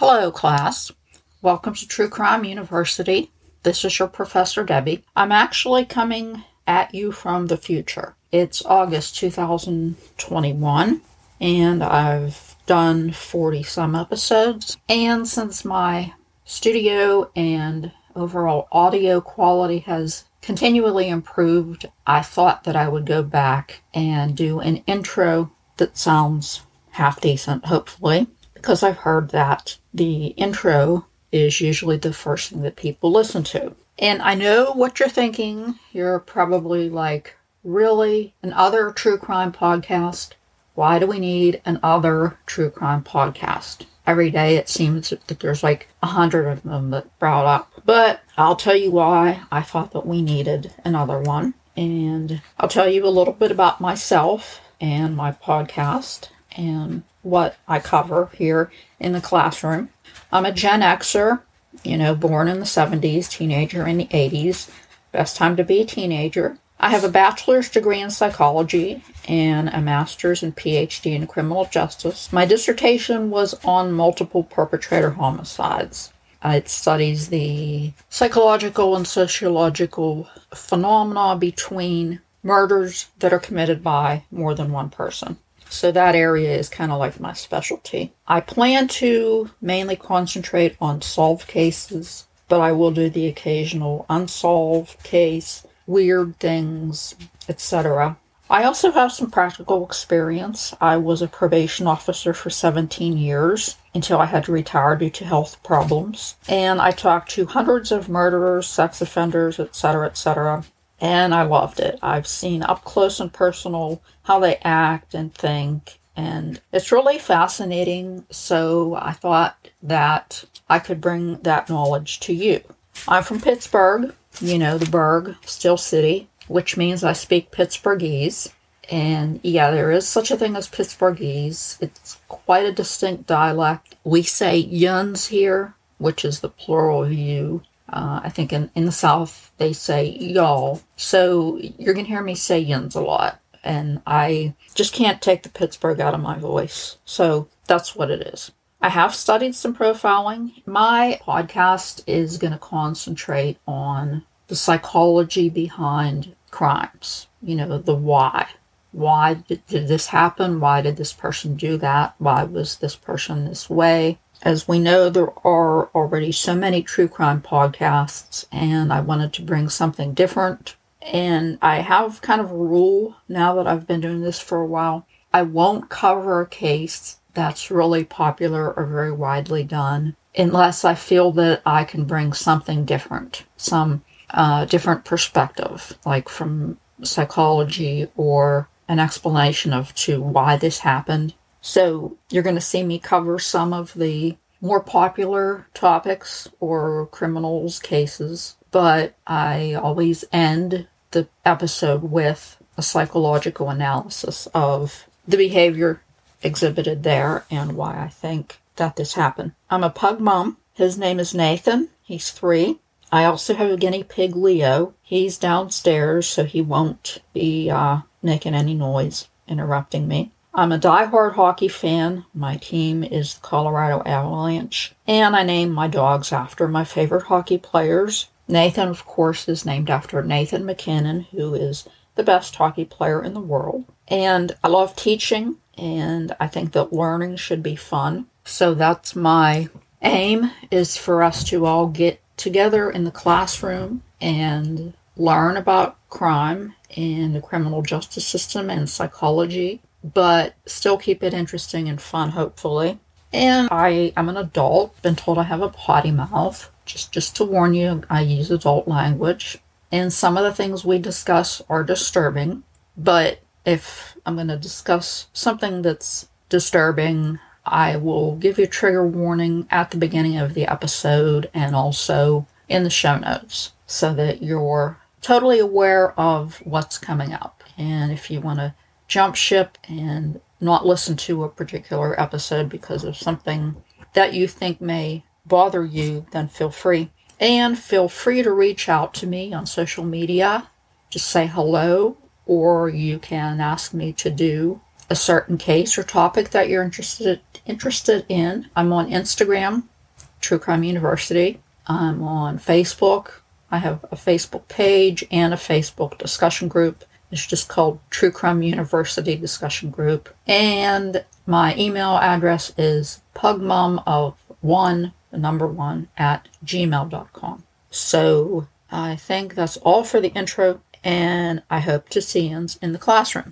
Hello, class. Welcome to True Crime University. This is your Professor Debbie. I'm actually coming at you from the future. It's August 2021, and I've done 40 some episodes. And since my studio and overall audio quality has continually improved, I thought that I would go back and do an intro that sounds half decent, hopefully, because I've heard that the intro is usually the first thing that people listen to. And I know what you're thinking. You're probably like, really? Another true crime podcast? Why do we need another true crime podcast? Every day it seems that there's like a hundred of them that brought up. But I'll tell you why I thought that we needed another one. And I'll tell you a little bit about myself and my podcast and what I cover here in the classroom. I'm a Gen Xer, you know, born in the 70s, teenager in the 80s. Best time to be a teenager. I have a bachelor's degree in psychology and a master's and PhD in criminal justice. My dissertation was on multiple perpetrator homicides. It studies the psychological and sociological phenomena between murders that are committed by more than one person. So that area is kind of like my specialty. I plan to mainly concentrate on solved cases, but I will do the occasional unsolved case, weird things, etc. I also have some practical experience. I was a probation officer for 17 years until I had to retire due to health problems. And I talked to hundreds of murderers, sex offenders, etc., etc and I loved it. I've seen up close and personal how they act and think, and it's really fascinating. So I thought that I could bring that knowledge to you. I'm from Pittsburgh, you know, the Burgh, Steel City, which means I speak Pittsburghese. And yeah, there is such a thing as Pittsburghese. It's quite a distinct dialect. We say yuns here, which is the plural of you. Uh, I think in, in the South they say y'all. So you're going to hear me say yins a lot. And I just can't take the Pittsburgh out of my voice. So that's what it is. I have studied some profiling. My podcast is going to concentrate on the psychology behind crimes, you know, the why. Why did, did this happen? Why did this person do that? Why was this person this way? As we know, there are already so many true crime podcasts, and I wanted to bring something different. And I have kind of a rule now that I've been doing this for a while. I won't cover a case that's really popular or very widely done unless I feel that I can bring something different, some uh, different perspective, like from psychology or an explanation of to why this happened so you're going to see me cover some of the more popular topics or criminals cases, but I always end the episode with a psychological analysis of the behavior exhibited there and why I think that this happened. I'm a pug mom. His name is Nathan. He's three. I also have a guinea pig, Leo. He's downstairs, so he won't be uh, making any noise, interrupting me. I'm a die-hard hockey fan. My team is the Colorado Avalanche, and I name my dogs after my favorite hockey players. Nathan, of course, is named after Nathan MacKinnon, who is the best hockey player in the world. And I love teaching, and I think that learning should be fun. So that's my aim is for us to all get together in the classroom and learn about crime and the criminal justice system and psychology but still keep it interesting and fun, hopefully. And I am an adult, been told I have a potty mouth. Just just to warn you, I use adult language. And some of the things we discuss are disturbing, but if I'm going to discuss something that's disturbing, I will give you a trigger warning at the beginning of the episode and also in the show notes so that you're totally aware of what's coming up. And if you want to jump ship and not listen to a particular episode because of something that you think may bother you, then feel free. And feel free to reach out to me on social media. Just say hello, or you can ask me to do a certain case or topic that you're interested interested in. I'm on Instagram, True Crime University. I'm on Facebook. I have a Facebook page and a Facebook discussion group. It's just called True Crime University Discussion Group. And my email address is pugmom of one, the number one, at gmail.com. So I think that's all for the intro, and I hope to see you in the classroom.